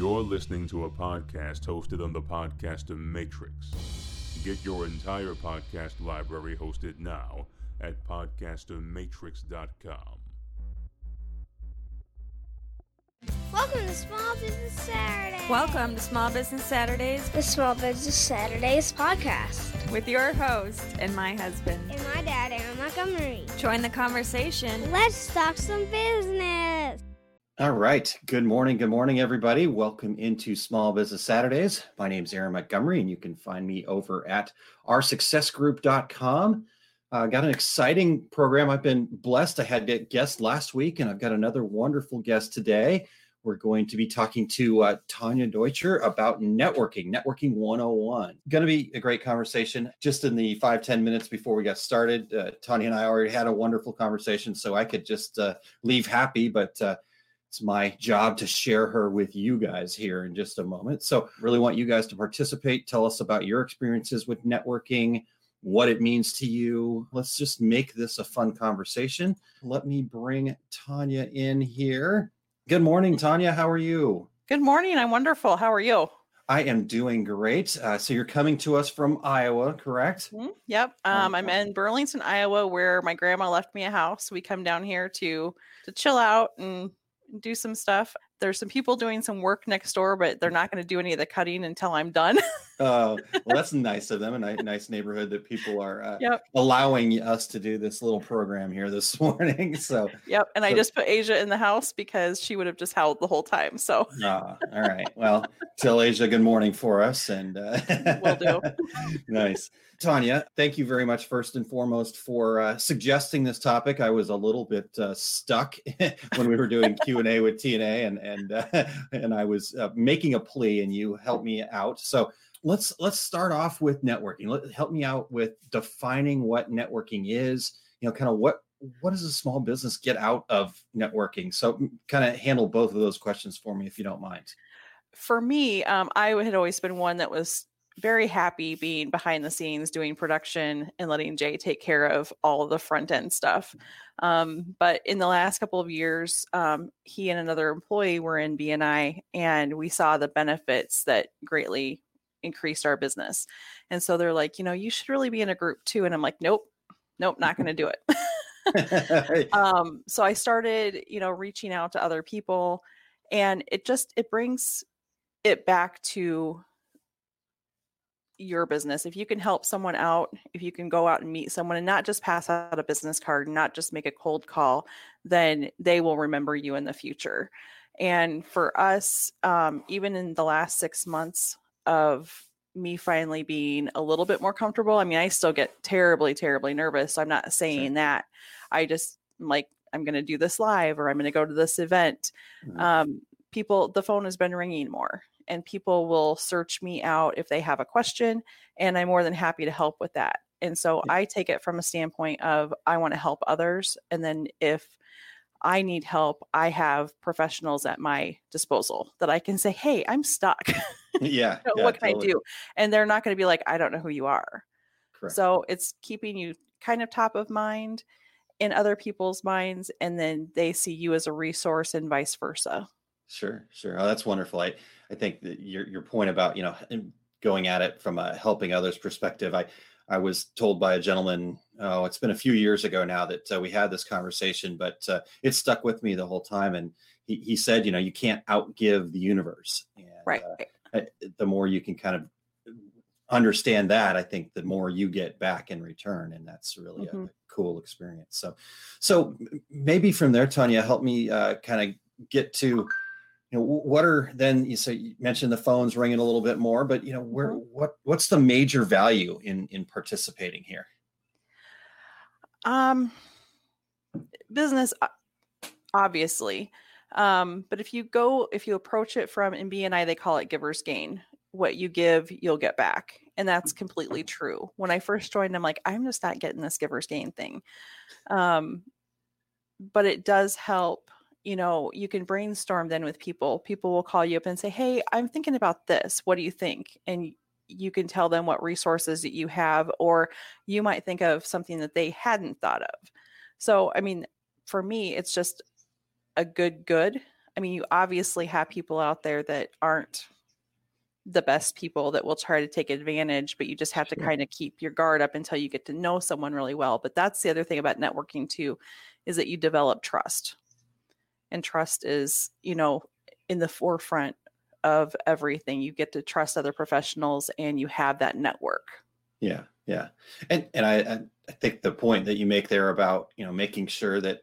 You're listening to a podcast hosted on the Podcaster Matrix. Get your entire podcast library hosted now at podcastermatrix.com. Welcome to Small Business Saturday. Welcome to Small Business Saturdays the Small Business Saturdays podcast. with your host and my husband. And my dad, Aaron Montgomery. Join the conversation. Let's talk some business. All right. Good morning. Good morning, everybody. Welcome into Small Business Saturdays. My name is Aaron Montgomery, and you can find me over at oursuccessgroup.com. Uh, got an exciting program. I've been blessed. I had a guest last week, and I've got another wonderful guest today. We're going to be talking to uh, Tanya Deutscher about networking, Networking 101. Going to be a great conversation. Just in the five ten minutes before we got started, uh, Tanya and I already had a wonderful conversation, so I could just uh, leave happy, but uh, it's my job to share her with you guys here in just a moment. So, really want you guys to participate. Tell us about your experiences with networking, what it means to you. Let's just make this a fun conversation. Let me bring Tanya in here. Good morning, Tanya. How are you? Good morning. I'm wonderful. How are you? I am doing great. Uh, so, you're coming to us from Iowa, correct? Mhm. Yep. Um, I'm in Burlington, Iowa, where my grandma left me a house. We come down here to to chill out and do some stuff. There's some people doing some work next door, but they're not going to do any of the cutting until I'm done. Uh, well, that's nice of them. A ni- nice neighborhood that people are uh, Yep. allowing us to do this little program here this morning. So, yep. And I just put Asia in the house because she would have just howled the whole time. So Ah, all right. Well, tell Asia good morning for us, and uh, Will do. nice, Tanya. Thank you very much, first and foremost, for uh, suggesting this topic. I was a little bit uh, stuck when we were doing Q and A with TNA, and and uh, and I was uh, making a plea, and you helped me out. So let's let's start off with networking. Let, help me out with defining what networking is. You know, kind of what what does a small business get out of networking? So kind of handle both of those questions for me if you don't mind. for me, um, I had always been one that was very happy being behind the scenes doing production and letting Jay take care of all of the front end stuff. Um, but in the last couple of years, um, he and another employee were in BNI, and we saw the benefits that greatly increased our business. And so they're like, you know, you should really be in a group too. And I'm like, nope, nope, not going to do it um so i started you know reaching out to other people and it just it brings it back to your business if you can help someone out if you can go out and meet someone and not just pass out a business card and not just make a cold call then they will remember you in the future and for us um, even in the last six months of me finally being a little bit more comfortable i mean i still get terribly terribly nervous so i'm not saying that I just like I'm going to do this live or I'm going to go to this event. Mhm. Um, people, the phone has been ringing more, and people will search me out if they have a question, and I'm more than happy to help with that. And so. I take it from a standpoint of I want to help others, and then if I need help, I have professionals at my disposal that I can say, "Hey, I'm stuck. yeah, know, yeah, what can totally. I do?" And they're not going to be like, "I don't know who you are." Correct. So it's keeping you kind of top of mind in other people's minds, and then they see you as a resource and vice versa. Sure, sure. Oh, that's wonderful. I, I think that your your point about you know going at it from a helping others perspective. I I was told by a gentleman. Oh, it's been a few years ago now that uh, we had this conversation, but uh, it stuck with me the whole time. And he he said, you know, you can't outgive the universe. And, Right. uh, the more you can kind of understand that, I think the more you get back in return, and that's really a Mhm. cool experience. So, so maybe from there, Tanya, help me uh, kind of get to, you know, what are then you say you mentioned the phones ringing a little bit more, but you know, where what what's the major value in in participating here? Um, business, obviously. Um, but if you go, if you approach it from in BNI, they call it giver's gain. What you give, you'll get back. And that's completely true. When I first joined, I'm like, I'm just not getting this giver's gain thing. Um, but it does help. You know, you can brainstorm then with people. People will call you up and say, Hey, I'm thinking about this. What do you think? And you can tell them what resources that you have, or you might think of something that they hadn't thought of. So, I mean, for me, it's just a good, good. I mean, you obviously have people out there that aren't the best people that will try to take advantage, but you just have to Sure. kind of keep your guard up until you get to know someone really well. But that's the other thing about networking too, is that you develop trust. And trust is, you know, in the forefront of everything. You get to trust other professionals and you have that network. Yeah, yeah, and and I I- think the point that you make there about you know making sure that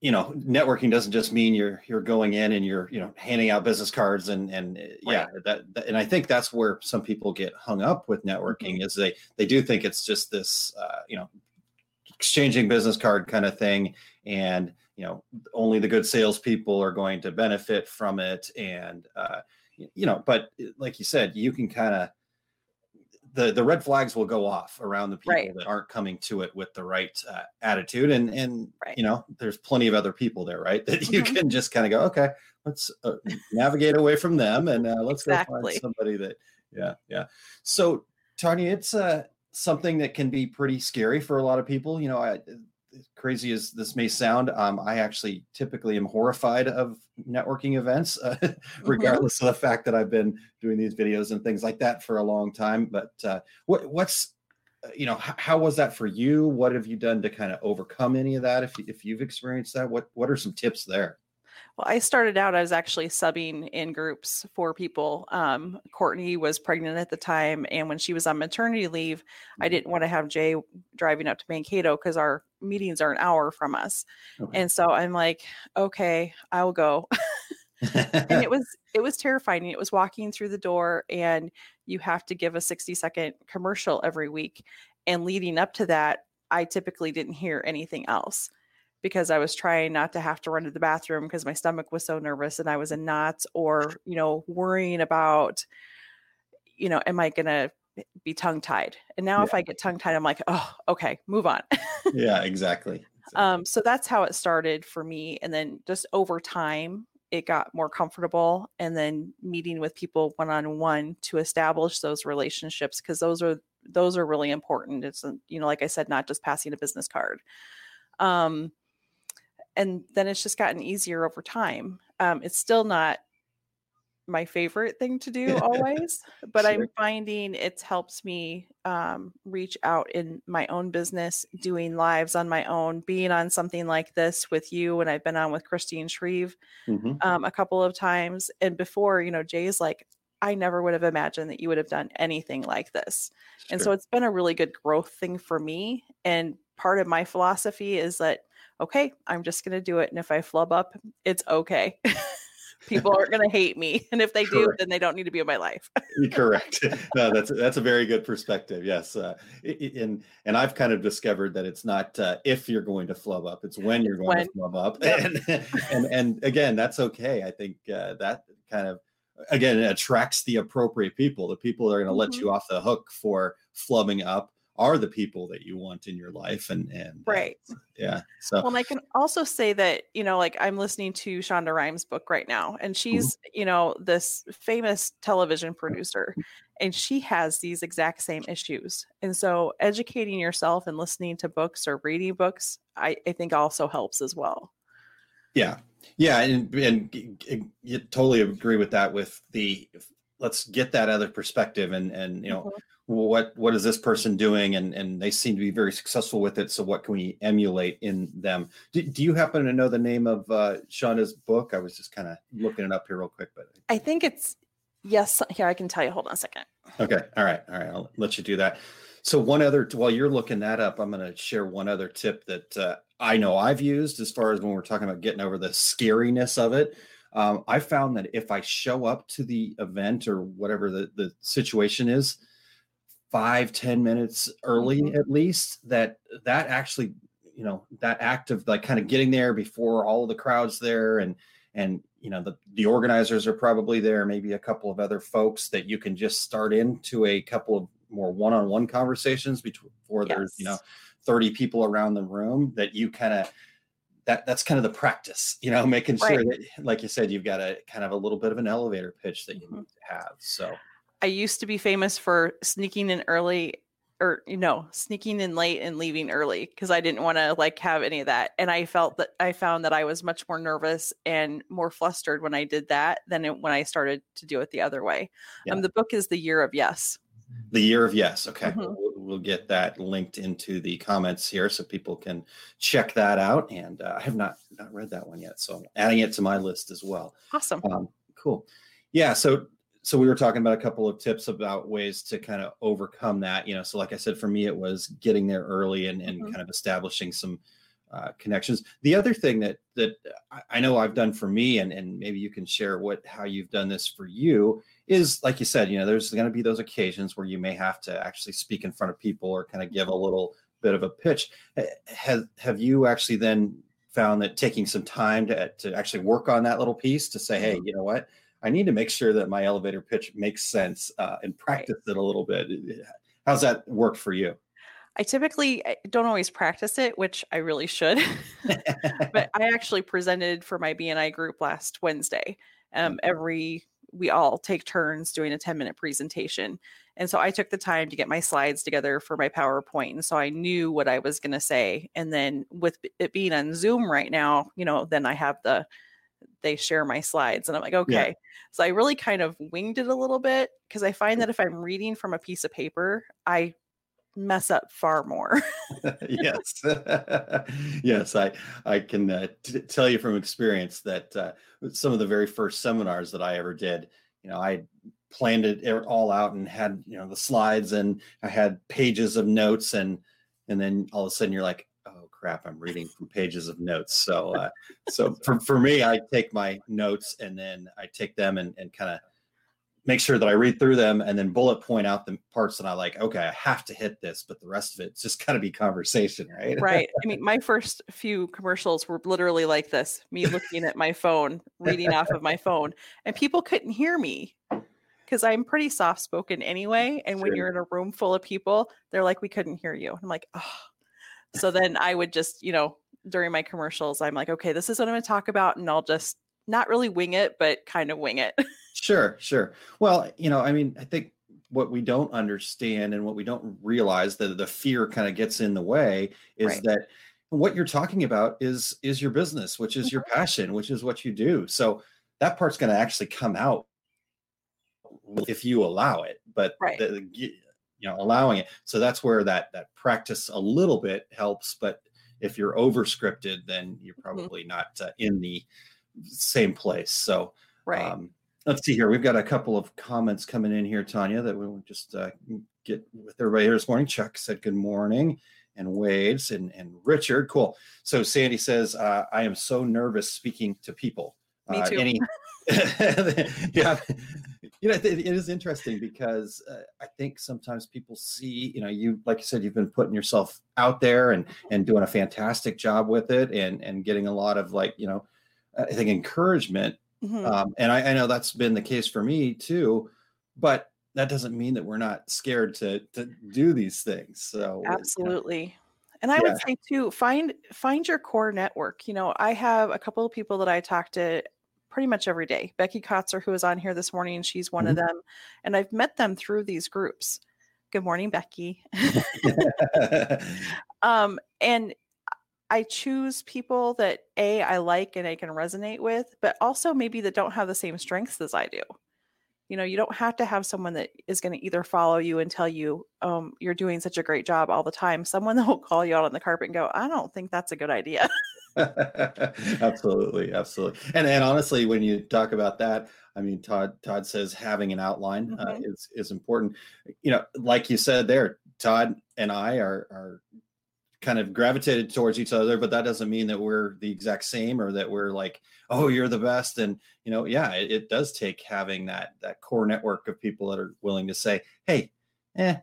you- know networking doesn't just mean you're you're going in and you're you know handing out business cards and and uh, yeah that, that- and I think that's where some people get hung up with networking is they they do think it's just this uh, you know exchanging business card kind of thing and you know only the good salespeople are going to benefit from it and uh, you know but uh, like you said you can kind of the the red flags will go off around the people Right. that aren't coming to it with the right uh, attitude and and Right. you know there's plenty of other people there right that you Mhm. can just kind of go okay let's uh, navigate away from them and uh, let's go find somebody that yeah yeah so tanya it's uh something that can be pretty scary for a lot of people you know I, crazy as this may sound um, i actually typically am horrified of networking events uh, regardless of the fact that i've been doing these videos and things like that for a long time but uh, what what's uh, you know h- how was that for you? What have you done to kind of overcome any of that if, if you've experienced that? What what are some tips there Well, I started out, I was actually subbing in groups for people. Um, Courtney was pregnant at the time. And when she was on maternity leave, I didn't want to have Jay driving up to Mankato because our meetings are an hour from us. Okay. And so I'm like, okay, I'll go. and it was it was terrifying it was walking through the door and you have to give a 60 second commercial every week and leading up to that i typically didn't hear anything else because i was trying not to have to run to the bathroom because my stomach was so nervous and i was in knots or you know worrying about you know am i going to be tongue tied and now if i get tongue tied i'm like oh okay move on yeah exactly um, so that's how it started for me. And then just over time, it got more comfortable. And then meeting with people one on one to establish those relationships because those are those are really important. It's uh, you know, like I said, not just passing a business card. Um, and then it's just gotten easier over time. Um, it's still not my favorite thing to do always, but I'm finding it's helped me um, reach out in my own business, doing lives on my own, being on something like this with you, and I've been on with Christine Shreve Mhm. um, a couple of times. And before, you know, Jay's like, I never would have imagined that you would have done anything like this. And so it's been a really good growth thing for me. And part of my philosophy is that, okay, I'm just going to do it. And if I flub up, it's okay. People aren't going to hate me. And if they do, then they don't need to be in my life. Correct. no, that's that's a very good perspective. Yes, uh, and and I've kind of discovered that it's not uh, if you're going to flub up; it's when you're going to flub up. Yep. And, and and again, that's okay. I think uh, that kind of again it attracts the appropriate people. The people that are going to let Mhm. you off the hook for flubbing up are the people that you want in your life. And and uh, Right. yeah. So Well, and I can also say that, you know, like I'm listening to Shonda Rhimes' book right now, and she's, you know, this famous television producer, and she has these exact same issues. And so educating yourself and listening to books or reading books, I, I think also helps as well. Yeah, yeah, and and you totally agree with that. With the let's get that other perspective, and and you know Mhm. What what is this person doing, and and they seem to be very successful with it. So what can we emulate in them? Do, do you happen to know the name of uh, Shauna's book? I was just kind of looking it up here real quick, but I think it's, yes, here, I can tell you. Hold on a second. Okay. All right. All right. I'll let you do that. So one other, while you're looking that up, I'm going to share one other tip that uh, I know I've used as far as when we're talking about getting over the scariness of it. Um, I found that if I show up to the event or whatever the, the situation is, five ten minutes early Mhm. at least, that that actually, you know, that act of like kind of getting there before all of the crowds there and and you know the the organizers are probably there maybe a couple of other folks that you can just start into a couple of more one-on-one conversations before there's you know 30 people around the room that you kind of that that's kind of the practice you know making sure Right. that like you said you've got a kind of a little bit of an elevator pitch that you Mhm. need to have so I used to be famous for sneaking in early or you know sneaking in late and leaving early because i didn't want to like have any of that and i felt that i found that i was much more nervous and more flustered when i did that than it, when i started to do it the other way Yeah. um the book is the year of yes The year of yes. Okay. Mhm. We'll, we'll get that linked into the comments here so people can check that out. And uh, I have not not read that one yet, so I'm adding it to my list as well. awesome Um, cool. Yeah. So so we were talking about a couple of tips about ways to kind of overcome that. You know, so like I said, for me, it was getting there early and, and Mhm. kind of establishing some uh, connections. The other thing that that I- know I've done for me, and and maybe you can share what how you've done this for you is like you said, you know, there's going to be those occasions where you may have to actually speak in front of people or kind of give a little bit of a pitch. Have have you actually then found that taking some time to to actually work on that little piece to say, hey, you know what, I need to make sure that my elevator pitch makes sense uh, and practice it a little bit. How's that work for you? i typically don't always practice it which i really should but I actually presented for my BNI group last Wednesday. Um, every we all take turns doing a 10 minute presentation. And so I took the time to get my slides together for my PowerPoint. And so I knew what I was going to say. And then with it being on Zoom right now, you know, then I have the, they share my slides and I'm like, okay. So I really kind of winged it a little bit because I find that if I'm reading from a piece of paper, I mess up far more. yes yes i i can uh, t- tell you from experience that uh, some of the very first seminars that i ever did you know i planned it all out and had you know the slides and i had pages of notes and and then all of a sudden you're like crap i'm reading from pages of notes so uh, so for, for me i take my notes and then i take them and, and kind of make sure that I read through them and then bullet point out the parts that I like. Okay, I have to hit this, but the rest of it's just got to be conversation, right? right. I mean, my first few commercials were literally like this me looking at my phone, reading off of my phone, and people couldn't hear me because I'm pretty soft spoken anyway. And when you're in a room full of people, they're like, we couldn't hear you. I'm like, oh. So then I would just, you know, during my commercials, I'm like, okay, this is what I'm going to talk about. And I'll just not really wing it, but kind of wing it. Sure, sure. Well, you know, I mean, I think what we don't understand and what we don't realize that the fear kind of gets in the way is Right. that what you're talking about is is your business, which is your mm-hmm. passion, which is what you do. So that part's going to actually come out if you allow it. But Right. the, you know, allowing it. So that's where that that practice a little bit helps. But if you're over scripted, then you're probably not uh, in the same place. So right. um, let's see here. We've got a couple of comments coming in here, Tanya, that we'll just uh, get with everybody here this morning. Chuck said good morning, and Wade's and, and Richard. Cool. So Sandy says, uh, I am so nervous speaking to people. Me Uh, too. Any, yeah. You know, it, it is interesting because uh, I think sometimes people see, you know, you like you said, you've been putting yourself out there and and doing a fantastic job with it, and and getting a lot of like, you know, I think encouragement Mhm. um, and I, I know that's been the case for me too but that doesn't mean that we're not scared to to do these things so you know, absolutely and i Yeah. would say too find find your core network you know i have a couple of people that i talk to pretty much every day. Becky kotzer who was on here this morning she's one of them and i've met them through these groups. Good morning becky. Um and i choose people that a i like and i can resonate with but also maybe that don't have the same strengths as i do. You know you don't have to have someone that is going to either follow you and tell you um, you're doing such a great job all the time. Someone that will call you out on the carpet and go i don't think that's a good idea absolutely absolutely. And and honestly when you talk about that i mean todd todd says having an outline uh, Mhm. is is important. You know like you said there todd and i are are kind of gravitated towards each other but that doesn't mean that we're the exact same or that we're like oh you're the best. And you know yeah it, it does take having that that core network of people that are willing to say hey eh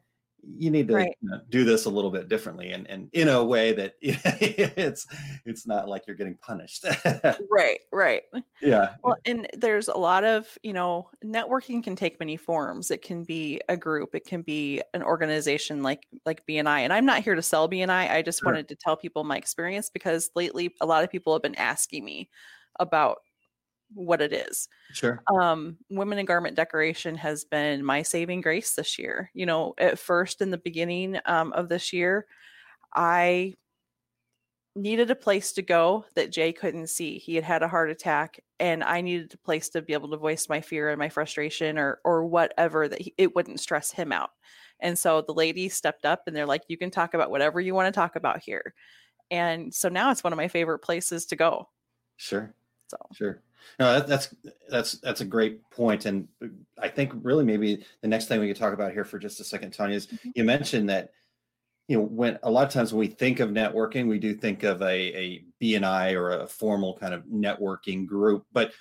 you need to Right. you know, do this a little bit differently and, and in a way that it's it's not like you're getting punished. Right right. Yeah. Well and there's a lot of you know networking can take many forms. It can be a group. It can be an organization like like bni and i'm not here to sell bni i just Sure. wanted to tell people my experience because lately a lot of people have been asking me about what it is. Sure. Um, women in garment decoration has been my saving grace this year. You know, at first in the beginning um, of this year, I needed a place to go that Jay couldn't see. He had had a heart attack, and I needed a place to be able to voice my fear and my frustration, or or whatever that he, it wouldn't stress him out. And so the ladies stepped up, and they're like, "You can talk about whatever you want to talk about here." And so now it's one of my favorite places to go. Sure. So Sure. No, that, that's that's that's a great point, and I think really maybe the next thing we could talk about here for just a second, Tanya, is Mhm. you mentioned that you know when a lot of times when we think of networking, we do think of a a BNI or a formal kind of networking group, but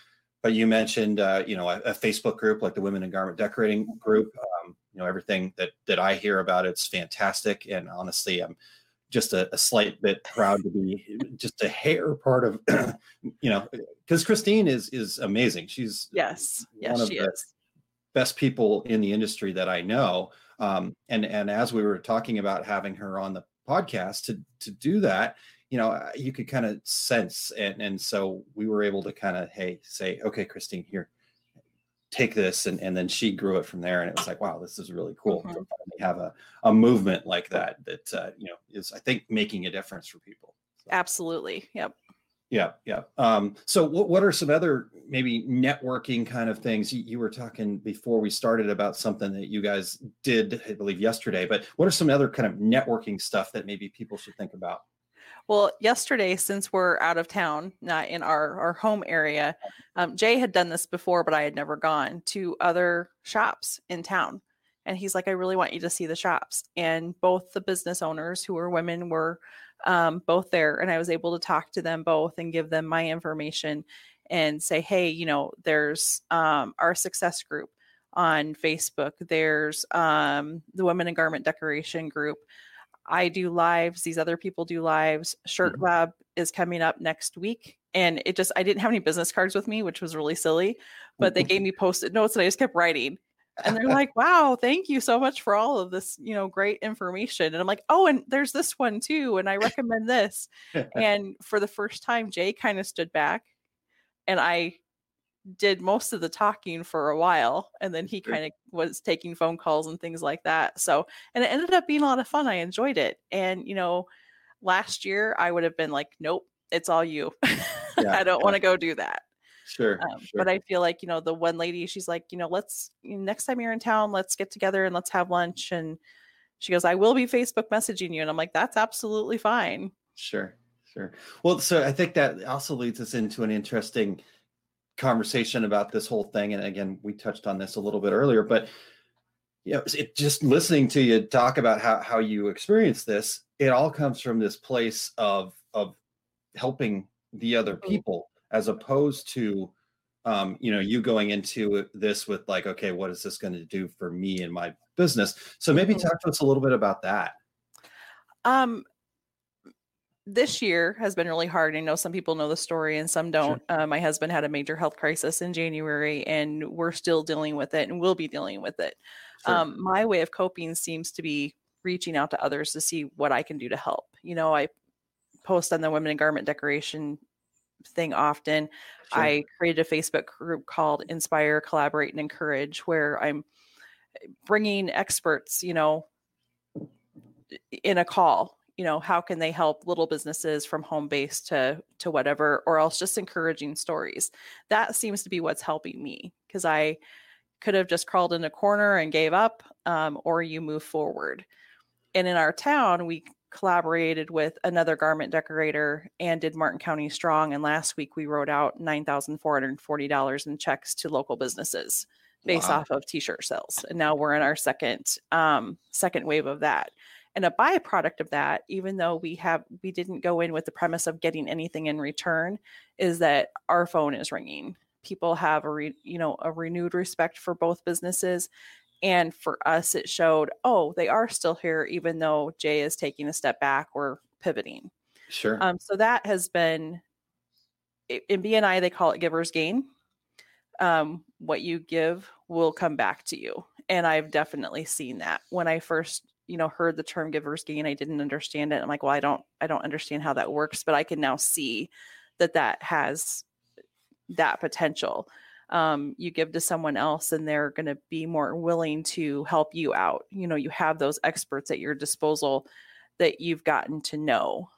but you mentioned uh, you know a, a Facebook group like the Women in Garment Decorating group. Um, you know everything that that I hear about it's fantastic, and honestly, I'm just a, a slight bit proud to be just a hair part of you know because Christine is is amazing. She's yes, yes, one of she the is. best people in the industry that I know. Um, and and as we were talking about having her on the podcast to to do that, you know, uh, you could kind of sense and and so we were able to kind of hey say okay, Christine, here, take this, and and then she grew it from there, and it was like wow, this is really cool to Mhm. finally have a a movement like that that uh, you know is I think making a difference for people. So- Absolutely. Yep. Yeah, yeah. Um, so, what, what are some other maybe networking kind of things? You, you were talking before we started about something that you guys did, I believe, yesterday. But what are some other kind of networking stuff that maybe people should think about? Well, yesterday, since we're out of town, not in our, our home area, um, Jay had done this before, but I had never gone to other shops in town. And he's like, I really want you to see the shops. And both the business owners, who were women, were um, both there. And I was able to talk to them both and give them my information and say, hey, you know, there's um, our success group on Facebook, there's um, the Women in Garment Decoration group. I do lives. These other people do lives. Shirt Mhm. Lab is coming up next week. And it just, I didn't have any business cards with me, which was really silly, but they gave me post it notes and I just kept writing. And they're like, wow, thank you so much for all of this, you know, great information. And I'm like, oh, and there's this one too. And I recommend this. and for the first time, Jay kind of stood back and I did most of the talking for a while and then he kind of was taking phone calls and things like that so and it ended up being a lot of fun i enjoyed it and you know last year i would have been like nope it's all you Yeah, i don't want to go do that sure, um, sure. but i feel like you know the one lady she's like you know let's next time you're in town let's get together and let's have lunch and she goes i will be facebook messaging you and i'm like that's absolutely fine Sure, sure. Well, so I think that also leads us into an interesting conversation about this whole thing. And again, we touched on this a little bit earlier, but you know, it, just listening to you talk about how how you experience this, it all comes from this place of of helping the other Mhm. people as opposed to um, you know, you going into this with like, okay, what is this going to do for me and my business? So maybe Mhm. talk to us a little bit about that. Um, this year has been really hard. I know some people know the story and some don't. Uh, my husband had a major health crisis in January, and we're still dealing with it, and we'll be dealing with it. Sure. Um, my way of coping seems to be reaching out to others to see what I can do to help. You know, I post on the women in garment decoration thing often. Sure. I created a Facebook group called Inspire, Collaborate, and Encourage, where I'm bringing experts, you know, in a call. You know, how can they help little businesses from home base to to whatever, or else just encouraging stories. That seems to be what's helping me because I could have just crawled in a corner and gave up, um, or you move forward. And in our town, we collaborated with another garment decorator and did Martin County Strong. And last week we wrote out nine thousand four hundred forty dollars in checks to local businesses based Wow. off of t-shirt sales. And now we're in our second um, second wave of that. And a byproduct of that, even though we have we didn't go in with the premise of getting anything in return, is that our phone is ringing. People have a re, you know a renewed respect for both businesses and for us it showed oh they are still here even though jay is taking a step back or pivoting Sure. um, so that has been in bni they call it giver's gain um, what you give will come back to you and i've definitely seen that when i first you know heard the term giver's gain i didn't understand it i'm like well i don't i don't understand how that works but i can now see that that has that potential. Um, you give to someone else and they're going to be more willing to help you out. You know, you have those experts at your disposal that you've gotten to know.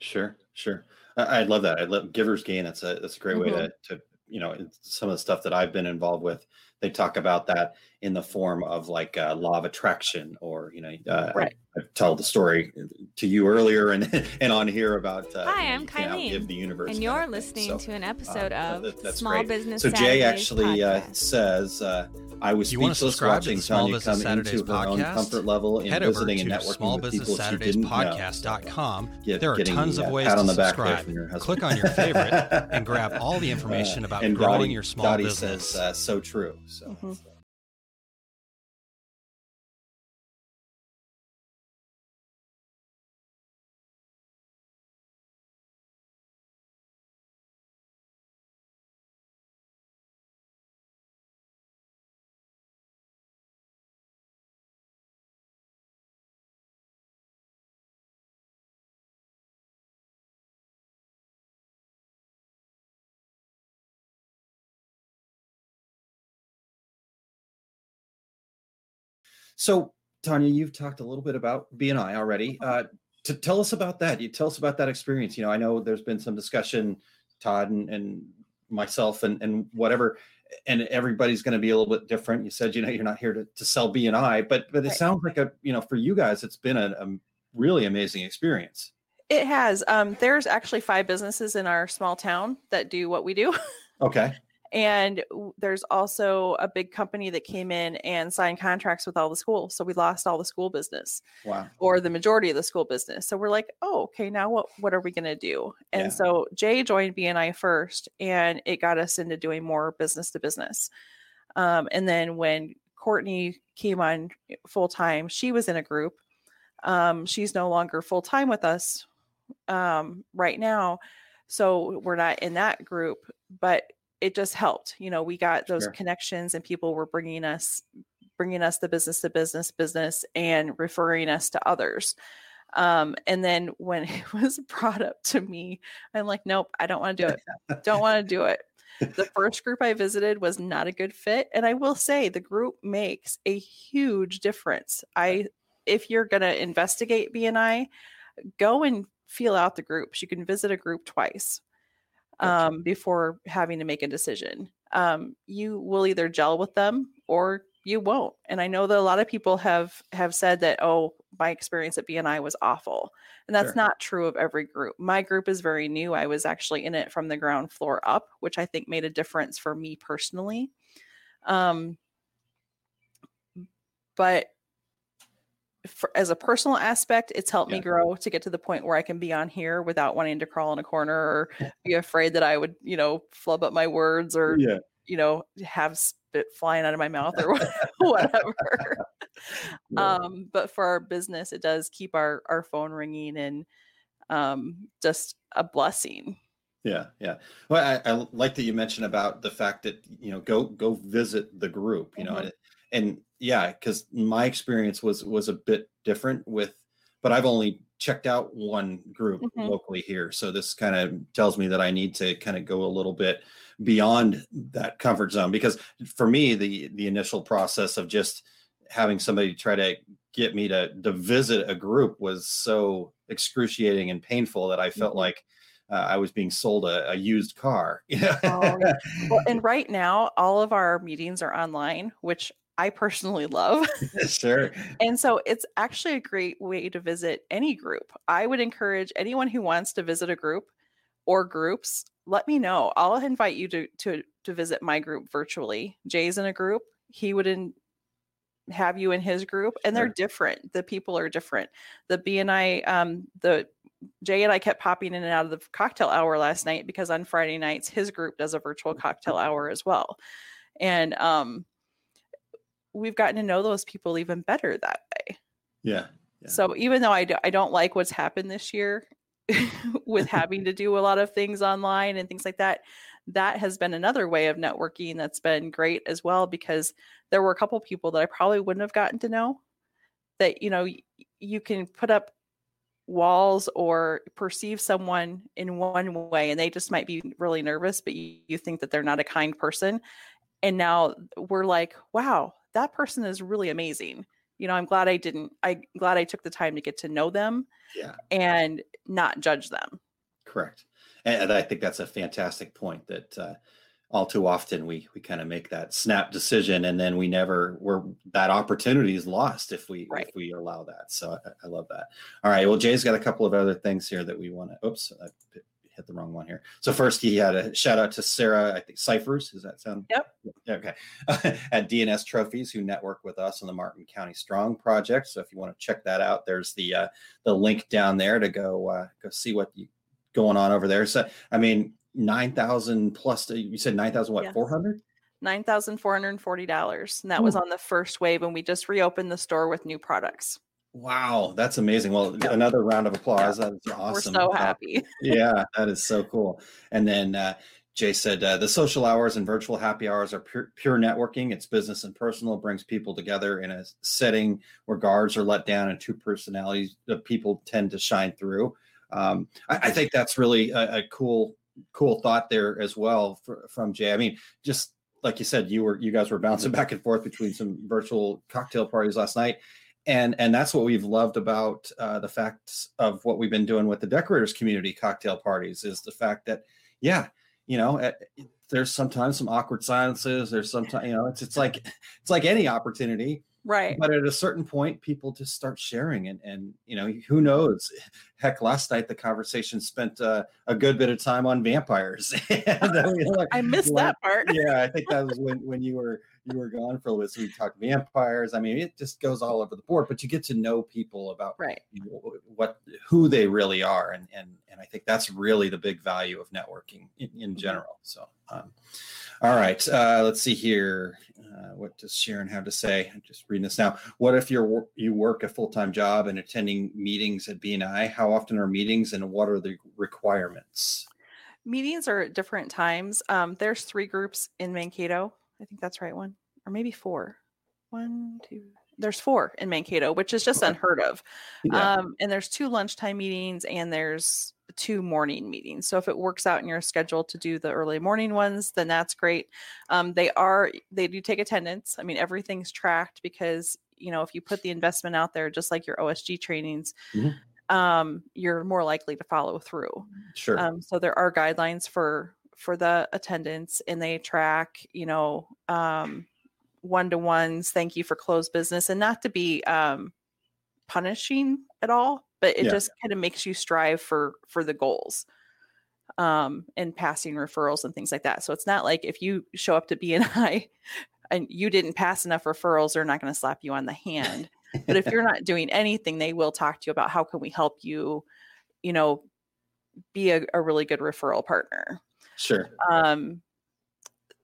Sure, sure. I, I love that. I love givers gain. That's a that's a great Mm-hmm. way to to you know some of the stuff that I've been involved with. They talk about that in the form of like uh, law of attraction, or you know, uh, Right. I, I tell the story to you earlier and and on here about. Uh, Hi, I'm you can Kylie, outgive the universe, And you're listening So, to an uh, episode of that- that's Small great. Business So Jay Saturdays actually uh, says, uh, "I was You speechless subscribe to watching the Small Tanya Business come Saturdays into her own comfort level in Head over visiting and to networking with people she didn't know." smallbusinesssaturdayspodcast.com. Get- there are tons the, of uh, ways to on the subscribe. from your husband. Click on your favorite and grab all the information about and growing Dottie- your small Dottie business. says, uh, "So true." So. Mhm. So, Tanya, you've talked a little bit about BNI already. Uh, to tell us about that, you tell us about that experience. You know, I know there's been some discussion, Todd and, and myself and, and whatever, and everybody's going to be a little bit different. You said, you know, you're not here to, to sell BNI, but but it Right. sounds like a, you know, for you guys, it's been a, a really amazing experience. It has. Um, there's actually five businesses in our small town that do what we do. Okay. And there's also a big company that came in and signed contracts with all the schools. So we lost all the school business Wow. or the majority of the school business. So we're like, oh, okay, now what what are we gonna do? And Yeah. so Jay joined BNI first and it got us into doing more business to business. Um, and then when Courtney came on full time, she was in a group. Um, she's no longer full time with us um, right now. So we're not in that group, but it just helped. You know, we got those Sure. connections and people were bringing us bringing us the business to business business and referring us to others. Um, and then when it was brought up to me, I'm like, nope, I don't want to do it. don't want to do it. The first group I visited was not a good fit. And I will say the group makes a huge difference. I if you're gonna investigate BNI, go and feel out the groups. You can visit a group twice. Um, before having to make a decision. Um, you will either gel with them or you won't. And I know that a lot of people have have said that, oh, my experience at BNI was awful. And that's Sure. not true of every group. My group is very new. I was actually in it from the ground floor up, which I think made a difference for me personally. Um, but for, as a personal aspect, it's helped me grow to get to the point where I can be on here without wanting to crawl in a corner or be afraid that I would, you know, flub up my words or, Yeah. you know, have spit flying out of my mouth or whatever. Yeah. um, but for our business, it does keep our our phone ringing and um, just a blessing. Yeah, yeah. Well, I, I like that you mentioned about the fact that you know go go visit the group. You know, Mhm. And, yeah, because my experience was was a bit different with, but I've only checked out one group Mhm. locally here, so this kind of tells me that I need to kind of go a little bit beyond that comfort zone because for me the the initial process of just having somebody try to get me to to visit a group was so excruciating and painful that I felt Mhm. like uh, I was being sold a, a used car. Oh, yeah. Well, and right now, all of our meetings are online, which I personally love. sure. And so it's actually a great way to visit any group. I would encourage anyone who wants to visit a group or groups, let me know. I'll invite you to to to visit my group virtually. Jay's in a group. He would in, have you in his group and they're Sure. different. The people are different. The B BNI um the Jay and I kept popping in and out of the cocktail hour last night because on Friday nights his group does a virtual cocktail hour as well. And um we've gotten to know those people even better that way. Yeah. Yeah. So even though I, do, I don't like what's happened this year with having to do a lot of things online and things like that, that has been another way of networking that's been great as well because there were a couple people that I probably wouldn't have gotten to know that you know you can put up walls or perceive someone in one way and they just might be really nervous but you, you think that they're not a kind person and now we're like wow that person is really amazing you know i'm glad i didn't i'm glad i took the time to get to know them Yeah. and not judge them Correct. And, I think that's a fantastic point that uh, all too often we we kind of make that snap decision and then we never we're that opportunity is lost if we Right. if we allow that. So I, I love that. All right. Well, Jay's got a couple of other things here that we want to. Oops, I hit the wrong one here. So first, he had a shout out to Sarah. I think Ciphers. Does that sound? Yep. Yeah, Okay. At DNS Trophies, who network with us on the Martin County Strong project. So if you want to check that out, there's the uh, the link down there to go uh, go see what you going on over there. So I mean, nine thousand plus. You said nine thousand what? Four hundred? $9440 and that was on the first wave and we just reopened the store with new products Wow, that's amazing. Well, Yeah. another round of applause. That is awesome. we're so Uh, happy yeah, that is so cool. And then uh, Jay said uh, the social hours and virtual happy hours are pure, pure networking. It's business and personal, brings people together in a setting where guards are let down and two personalities of people tend to shine through. Um, I, I think that's really a, a cool, cool thought there as well for, from Jay. I mean, just like you said, you were you guys were bouncing back and forth between some virtual cocktail parties last night and and that's what we've loved about uh, the fact of what we've been doing with the decorators community cocktail parties is the fact that yeah you know eh, there's sometimes some awkward silences there's sometimes you know it's it's like it's like any opportunity right. but at a certain point people just start sharing and and you know who knows? Heck last night the conversation spent uh, a good bit of time on vampires. And, uh, we were like, i missed that part. yeah, I think that was when when you were you were gone for a little bit. So we talked vampires. I mean, it just goes all over the board. But you get to know people about right you know, what who they really are, and and and I think that's really the big value of networking in, Mm-hmm. in general. So, um, all right, uh, let's see here. Uh, what does Sharon have to say? I'm just reading this now. What if you're you work a full time job and attending meetings at BNI? How often are meetings, and what are the requirements? meetings are at different times um there's three groups in mankato i think that's right one or maybe four one two there's four in mankato which is just unheard of Yeah. Um, and there's two lunchtime meetings and there's two morning meetings. So if it works out in your schedule to do the early morning ones, then that's great. Um, they are they do take attendance. I mean, everything's tracked because you know if you put the investment out there, just like your OSG trainings, Mhm. um, you're more likely to follow through. sure. Um, so there are guidelines for for the attendance, and they track, you know, um, one to ones. Thank you for closed business, and not to be um, punishing at all, but it Yeah. just kind of makes you strive for for the goals, um, and passing referrals and things like that. So it's not like if you show up to BNI and you didn't pass enough referrals, they're not going to slap you on the hand. but if you're not doing anything, they will talk to you about how can we help you, you know, be a, a really good referral partner. Sure. Um,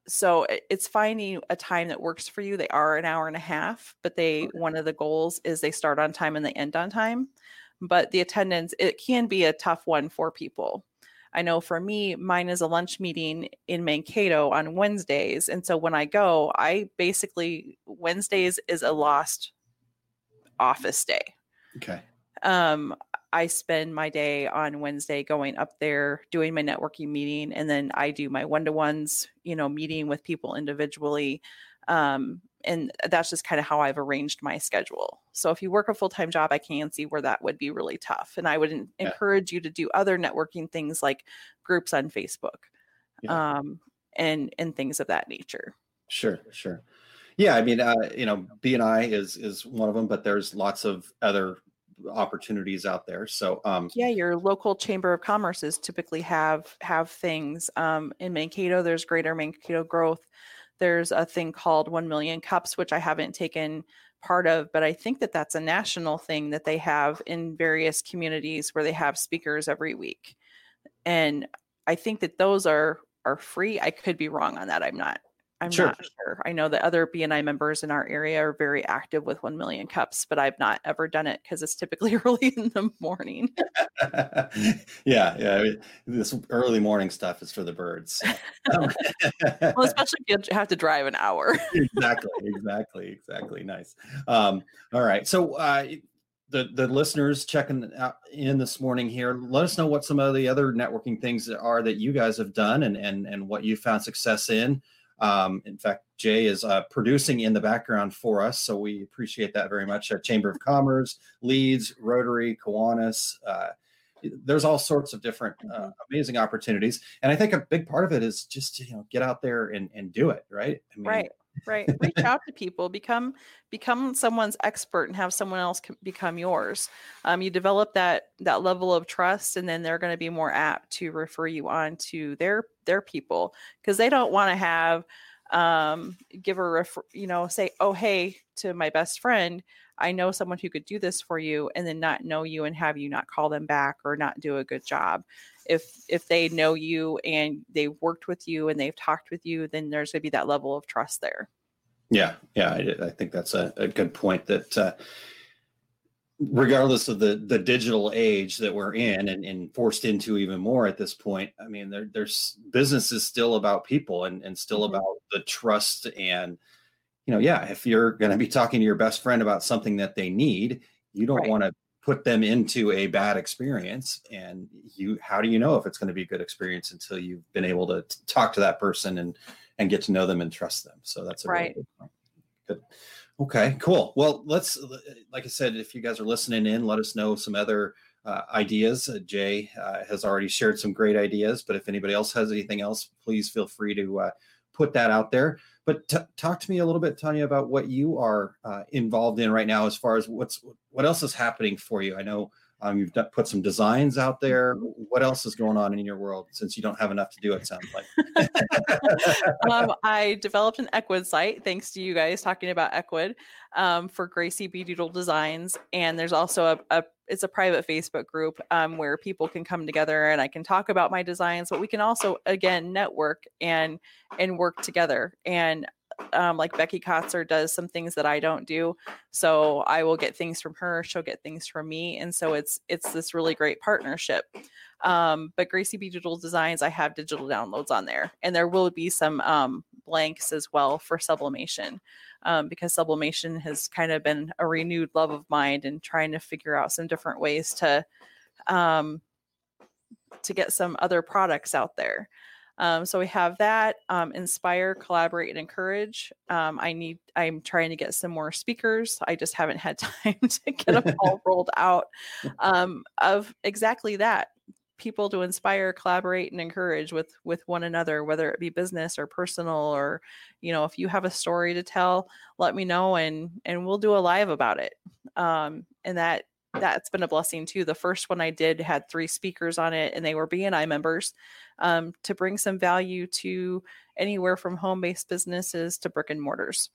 so it's finding a time that works for you. They are an hour and a half, but they one of the goals is they start on time and they end on time. But the attendance it can be a tough one for people. I know for me, mine is a lunch meeting in Mankato on Wednesdays, and so when I go, I basically Wednesdays is a lost office day Okay. um i spend my day on wednesday going up there doing my networking meeting and then i do my one-to-ones you know meeting with people individually um and that's just kind of how i've arranged my schedule so if you work a full-time job i can see where that would be really tough and i would Yeah. encourage you to do other networking things like groups on facebook Yeah. um and and things of that nature Sure, sure. Yeah, I mean, uh, you know, BNI is is one of them, but there's lots of other opportunities out there. So, um, yeah your local chamber of commerces typically have have things um, in mankato there's greater mankato growth. There's a thing called 1 million cups which i haven't taken part of but i think that that's a national thing that they have in various communities where they have speakers every week. And i think that those are are free. I could be wrong on that. I'm not i'm Sure. not sure i know that other bni members in our area are very active with 1 million cups but i've not ever done it because it's typically early in the morning yeah, yeah. I mean, this early morning stuff is for the birds. Well, especially if you have to drive an hour. exactly, exactly, exactly. Nice. Um, all right. So, uh, the the listeners checking out in this morning here, let us know what some of the other networking things are that you guys have done and and and what you found success in. Um, in fact, Jay is uh, producing in the background for us, so we appreciate that very much. Uh, Chamber of Commerce, Leeds, Rotary, Kiwanis. Uh, there's all sorts of different uh, Mm-hmm. amazing opportunities, and I think a big part of it is just you know get out there and and do it. Right. I mean, right right reach out to people become become someone's expert and have someone else become yours um, you develop that that level of trust and then they're going to be more apt to refer you on to their their people because they don't want to have um give a refer you know say oh hey to my best friend i know someone who could do this for you and then not know you and have you not call them back or not do a good job if if they know you and they've worked with you and they've talked with you then there's going to be that level of trust there Yeah, yeah, I, I think that's a, a good point. That uh, regardless of the the digital age that we're in and, and forced into even more at this point, I mean, there, there's business is still about people and and still Mhm. about the trust and you know, yeah, if you're going to be talking to your best friend about something that they need, you don't Right. want to put them into a bad experience and you how do you know if it's going to be a good experience until you've been able to talk to that person and and get to know them and trust them so that's a really Right. good point. good okay cool. Well let's like i said if you guys are listening in let us know some other uh, ideas. Uh, jay uh, has already shared some great ideas but if anybody else has anything else please feel free to uh, put that out there. But t- talk to me a little bit tanya about what you are uh, involved in right now as far as what's what else is happening for you? I know um, you've put some designs out there. What else is going on in your world since you don't have enough to do it sounds like? Um, I developed an Ecwid site thanks to you guys talking about Ecwid um, for Gracie B Doodle Designs, and there's also a, a it's a private Facebook group um, where people can come together and I can talk about my designs, but we can also again network and and work together. And um, like Becky Kotzer does some things that I don't do, so I will get things from her, she'll get things from me, and so it's it's this really great partnership. Um, but Gracie B Digital Designs, I have digital downloads on there, and there will be some um, blanks as well for sublimation, um, because sublimation has kind of been a renewed love of mine and trying to figure out some different ways to um, to get some other products out there. Um, so we have that um, inspire, collaborate, and encourage. Um, I need. I'm trying to get some more speakers. I just haven't had time to get them all rolled out. Um, of exactly that, people to inspire, collaborate, and encourage with with one another, whether it be business or personal, or you know, if you have a story to tell, let me know, and and we'll do a live about it. Um, and that that's been a blessing too. The first one I did had three speakers on it, and they were BNI members um, to bring some value to anywhere from home based businesses to brick and mortars.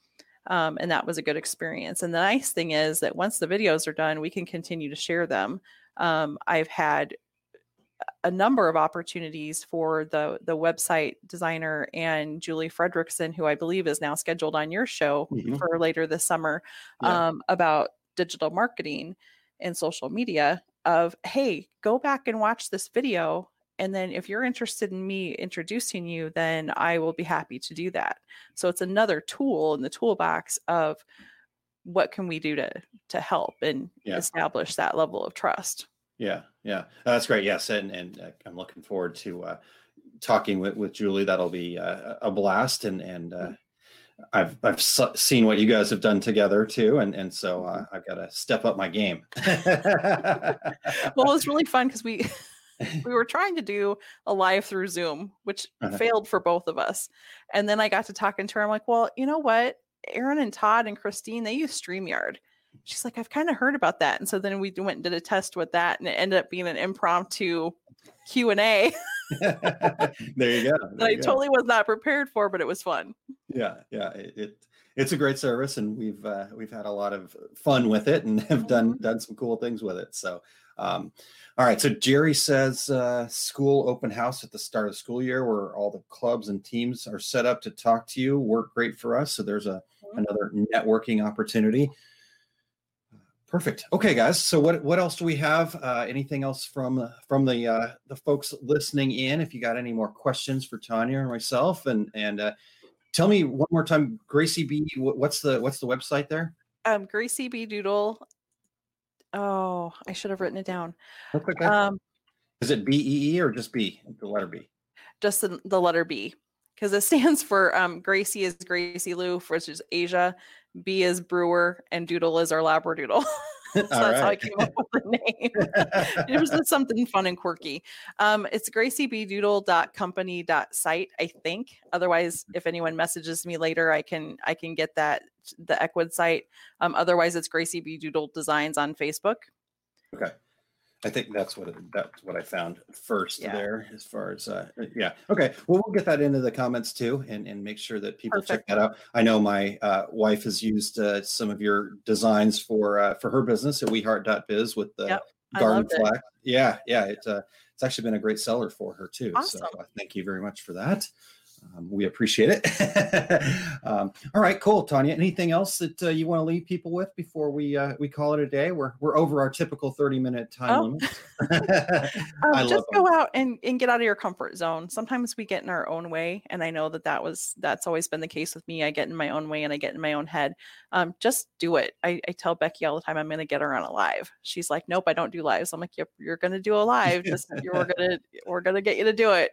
Um, and that was a good experience. And the nice thing is that once the videos are done, we can continue to share them. Um, I've had a number of opportunities for the the website designer and Julie Fredrickson, who I believe is now scheduled on your show Mhm. for later this summer, Yeah. um, about digital marketing and social media. Of hey, go back and watch this video, and then if you're interested in me introducing you, then I will be happy to do that. So it's another tool in the toolbox of what can we do to to help and Yeah. establish that level of trust. Yeah, yeah, that's great. Yes, and and uh, I'm looking forward to uh, talking with with Julie. That'll be uh, a blast, and and uh, I've I've seen what you guys have done together too, and and so uh, I've got to step up my game. well, it was really fun because we we were trying to do a live through Zoom, which Uh-huh. failed for both of us. And then I got to talking to her. I'm like, well, you know what? Aaron and Todd and Christine, they use StreamYard. She's like, I've kind of heard about that. And so then we went and did a test with that, and it ended up being an impromptu Q and A there you go. that there I go. totally was not prepared for, but it was fun. yeah yeah it, it it's a great service and we've uh, we've had a lot of fun with it and have done done some cool things with it so um all right so jerry says uh school open house at the start of the school year where all the clubs and teams are set up to talk to you work great for us so there's a Mhm. another networking opportunity perfect okay guys so what what else do we have uh anything else from from the uh the folks listening in if you got any more questions for tanya or myself and and uh tell me one more time gracie b what's the what's the website there Um, Gracie B Doodle Oh, I should have written it down. That's okay. Um, Is it B E E or just B? The letter B. just the, the letter B, because it stands for um, Gracie is Gracie Lou, which is Asia. B is Brewer, and Doodle is our Labradoodle. so All that's how I came up with the name. it was just something fun and quirky. Um, it's graciebdoodle.company.site, I think. Otherwise, if anyone messages me later, I can I can get that the Ecwid site. Um, otherwise, it's Gracie B Doodle Designs on Facebook. Okay. I think that's what it, that's what I found first Yeah. there as far as uh yeah. Okay. Well we'll get that into the comments too and and make sure that people check that out. I know my uh wife has used uh some of your designs for uh for her business at weheart.biz with the Yep, garden it. flag. Yeah, yeah, it's uh it's actually been a great seller for her too. So Awesome. uh, thank you very much for that. Um, we appreciate it. um, all right, cool, Tanya. Anything else that uh, you want to leave people with before we uh, we call it a day? We're we're over our typical thirty minute time Oh. limit. Um, I just go out and, and get out of your comfort zone. Sometimes we get in our own way, and I know that that was that's always been the case with me. I get in my own way and I get in my own head. Um, just do it. I, I tell Becky all the time, I'm going to get her on a live. She's like, Nope, I don't do lives. I'm like, Yep, you're going to do a live. Just you're gonna we're gonna get you to do it.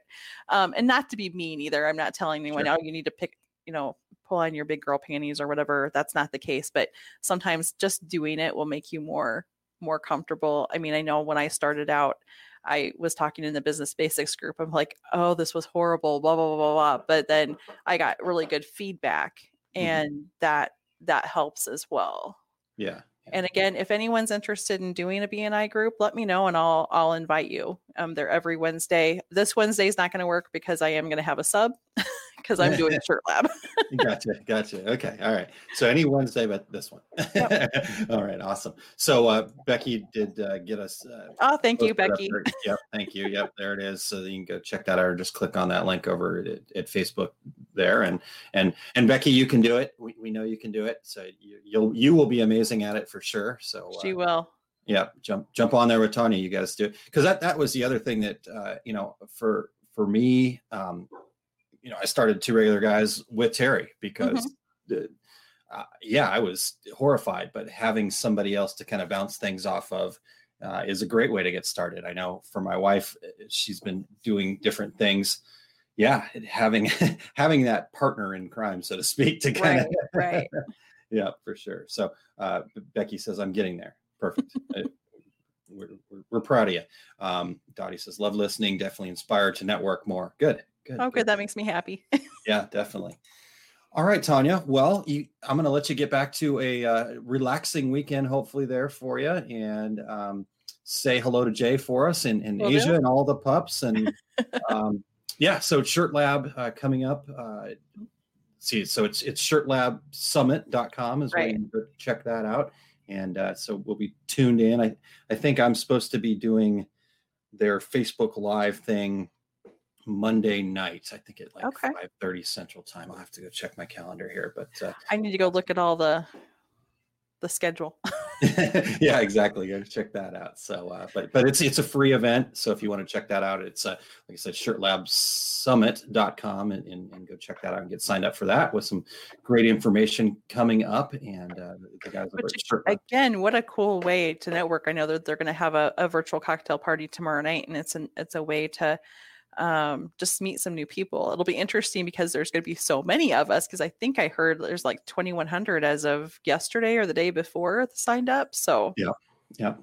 Um, and not to be mean either. I'm not telling anyone, Sure. oh, you need to pick, you know, pull on your big girl panties or whatever. That's not the case. But sometimes just doing it will make you more more comfortable. I mean, I know when I started out, I was talking in the business basics group. I'm like, oh, this was horrible, blah, blah, blah, blah, blah. But then I got really good feedback Mhm. and that that helps as well. yeah. And again, if anyone's interested in doing a BNI group, let me know and I'll I'll invite you. Um, they're every Wednesday. This Wednesday is not going to work because I am going to have a sub because I'm doing a Shirt Lab. gotcha gotcha okay all right so any wednesday but this one all right awesome so uh becky did uh, get us uh, Oh, thank you, Becky. Yep, thank you. Yep, there it is. So you can go check that out or just click on that link over at, at Facebook there. And and and Becky, you can do it. We, we know you can do it. So you, you'll you will be amazing at it for sure. So She uh, will. yeah, jump jump on there with Tanya. You guys do it because that that was the other thing that uh, you know for for me, um, you know, I started two regular guys with Terry because. the- uh, yeah, I was horrified, but having somebody else to kind of bounce things off of uh, is a great way to get started. I know for my wife, uh, she's been doing different things. Yeah, having having that partner in crime, so to speak, to kind Right, of right. yeah, for sure. So uh, Becky says, I'm getting there. Perfect. We're, we're, we're proud of you. Um, Dottie says, love listening. Definitely inspired to network more. Good. Good. Oh, good. That makes me happy. Yeah, definitely. All right, Tanya. Well, you, I'm going to let you get back to a uh, relaxing weekend, hopefully, there for you. And um, say hello to Jay for us and, and Will do. Asia and all the pups. And um, yeah, so Shirt Lab uh, coming up. Uh, see, so it's it's shirtlabsummit.com is where you Right. can go check that out. And uh, so we'll be tuned in. I, I think I'm supposed to be doing their Facebook Live thing Monday night. I think at like Okay. 5:30 Central Time. I'll have to go check my calendar here, but uh, I need to go look at all the the schedule. yeah, exactly. Go check that out. So, uh, but but it's it's a free event. So if you want to check that out, it's uh, like I said, shirtlabsummit.com and, and and go check that out and get signed up for that with some great information coming up. And uh, the guys Which Again, what a cool way to network. I know that they're going to have a, a virtual cocktail party tomorrow night, and it's an it's a way to um, just meet some new people. It'll be interesting because there's going to be so many of us. Because I think I heard there's like 2,100 as of yesterday or the day before signed up. So Yeah, yeah,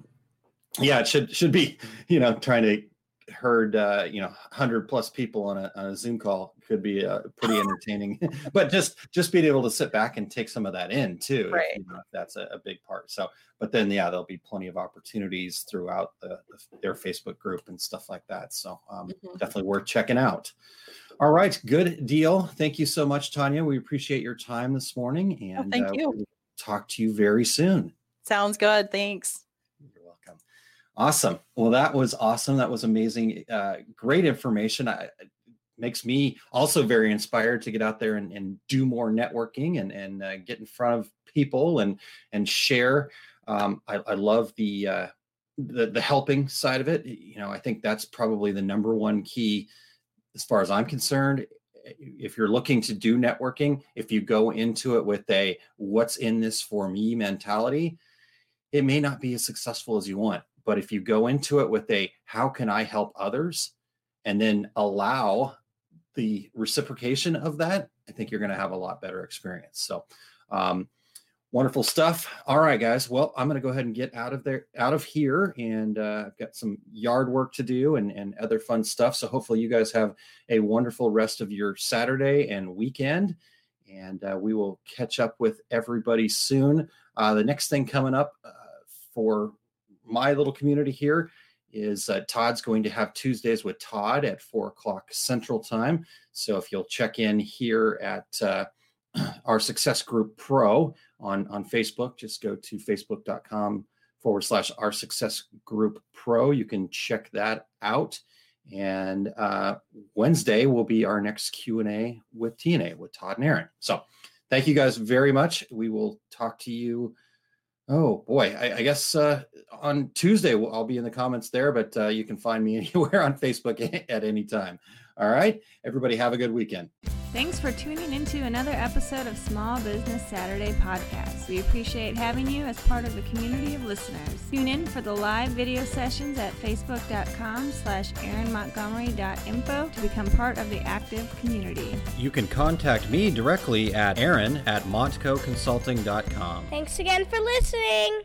yeah. it should should be you know trying to herd uh, you know hundred plus people on a on a Zoom call could be uh, pretty entertaining. but just just being able to sit back and take some of that in too, if, Right. you know, if that's a, a big part. So, but then yeah, there'll be plenty of opportunities throughout the, the their Facebook group and stuff like that. So um, Mhm. definitely worth checking out. All right, good deal. Thank you so much, Tanya. We appreciate your time this morning, and Oh, thank uh, you. we'll talk to you very soon. sounds good. Thanks. Awesome. Well, that was awesome. That was amazing. Uh, great information. I, makes me also very inspired to get out there and, and do more networking and, and uh, get in front of people and and share. Um, I, I love the, uh, the the helping side of it. You know, I think that's probably the number one key as far as I'm concerned. If you're looking to do networking, if you go into it with a "what's in this for me" mentality, it may not be as successful as you want. But if you go into it with a how can I help others and then allow the reciprocation of that, I think you're going to have a lot better experience. So, um, wonderful stuff. All right, guys. Well, I'm going to go ahead and get out of there, out of here, and uh, I've got some yard work to do and and other fun stuff. So hopefully, you guys have a wonderful rest of your Saturday and weekend. And uh, we will catch up with everybody soon. Uh, the next thing coming up uh, for my little community here is uh, Todd's going to have Tuesdays with Todd at four o'clock Central Time. So if you'll check in here at uh, our Success Group Pro on on Facebook, just go to facebook.com forward slash our Success Group Pro. You can check that out. And uh, Wednesday will be our next Q and A with TNA with Todd and Aaron. So thank you guys very much. We will talk to you Oh boy, I, I guess uh, on Tuesday I'll be in the comments there, but uh, you can find me anywhere on Facebook at any time. All right, everybody, have a good weekend. Thanks for tuning into another episode of Small Business Saturday podcast. We appreciate having you as part of the community of listeners. Tune in for the live video sessions at facebook.com slash aaronmontgomery.info to become part of the active community. You can contact me directly at aaron at montcoconsulting.com. Thanks again for listening.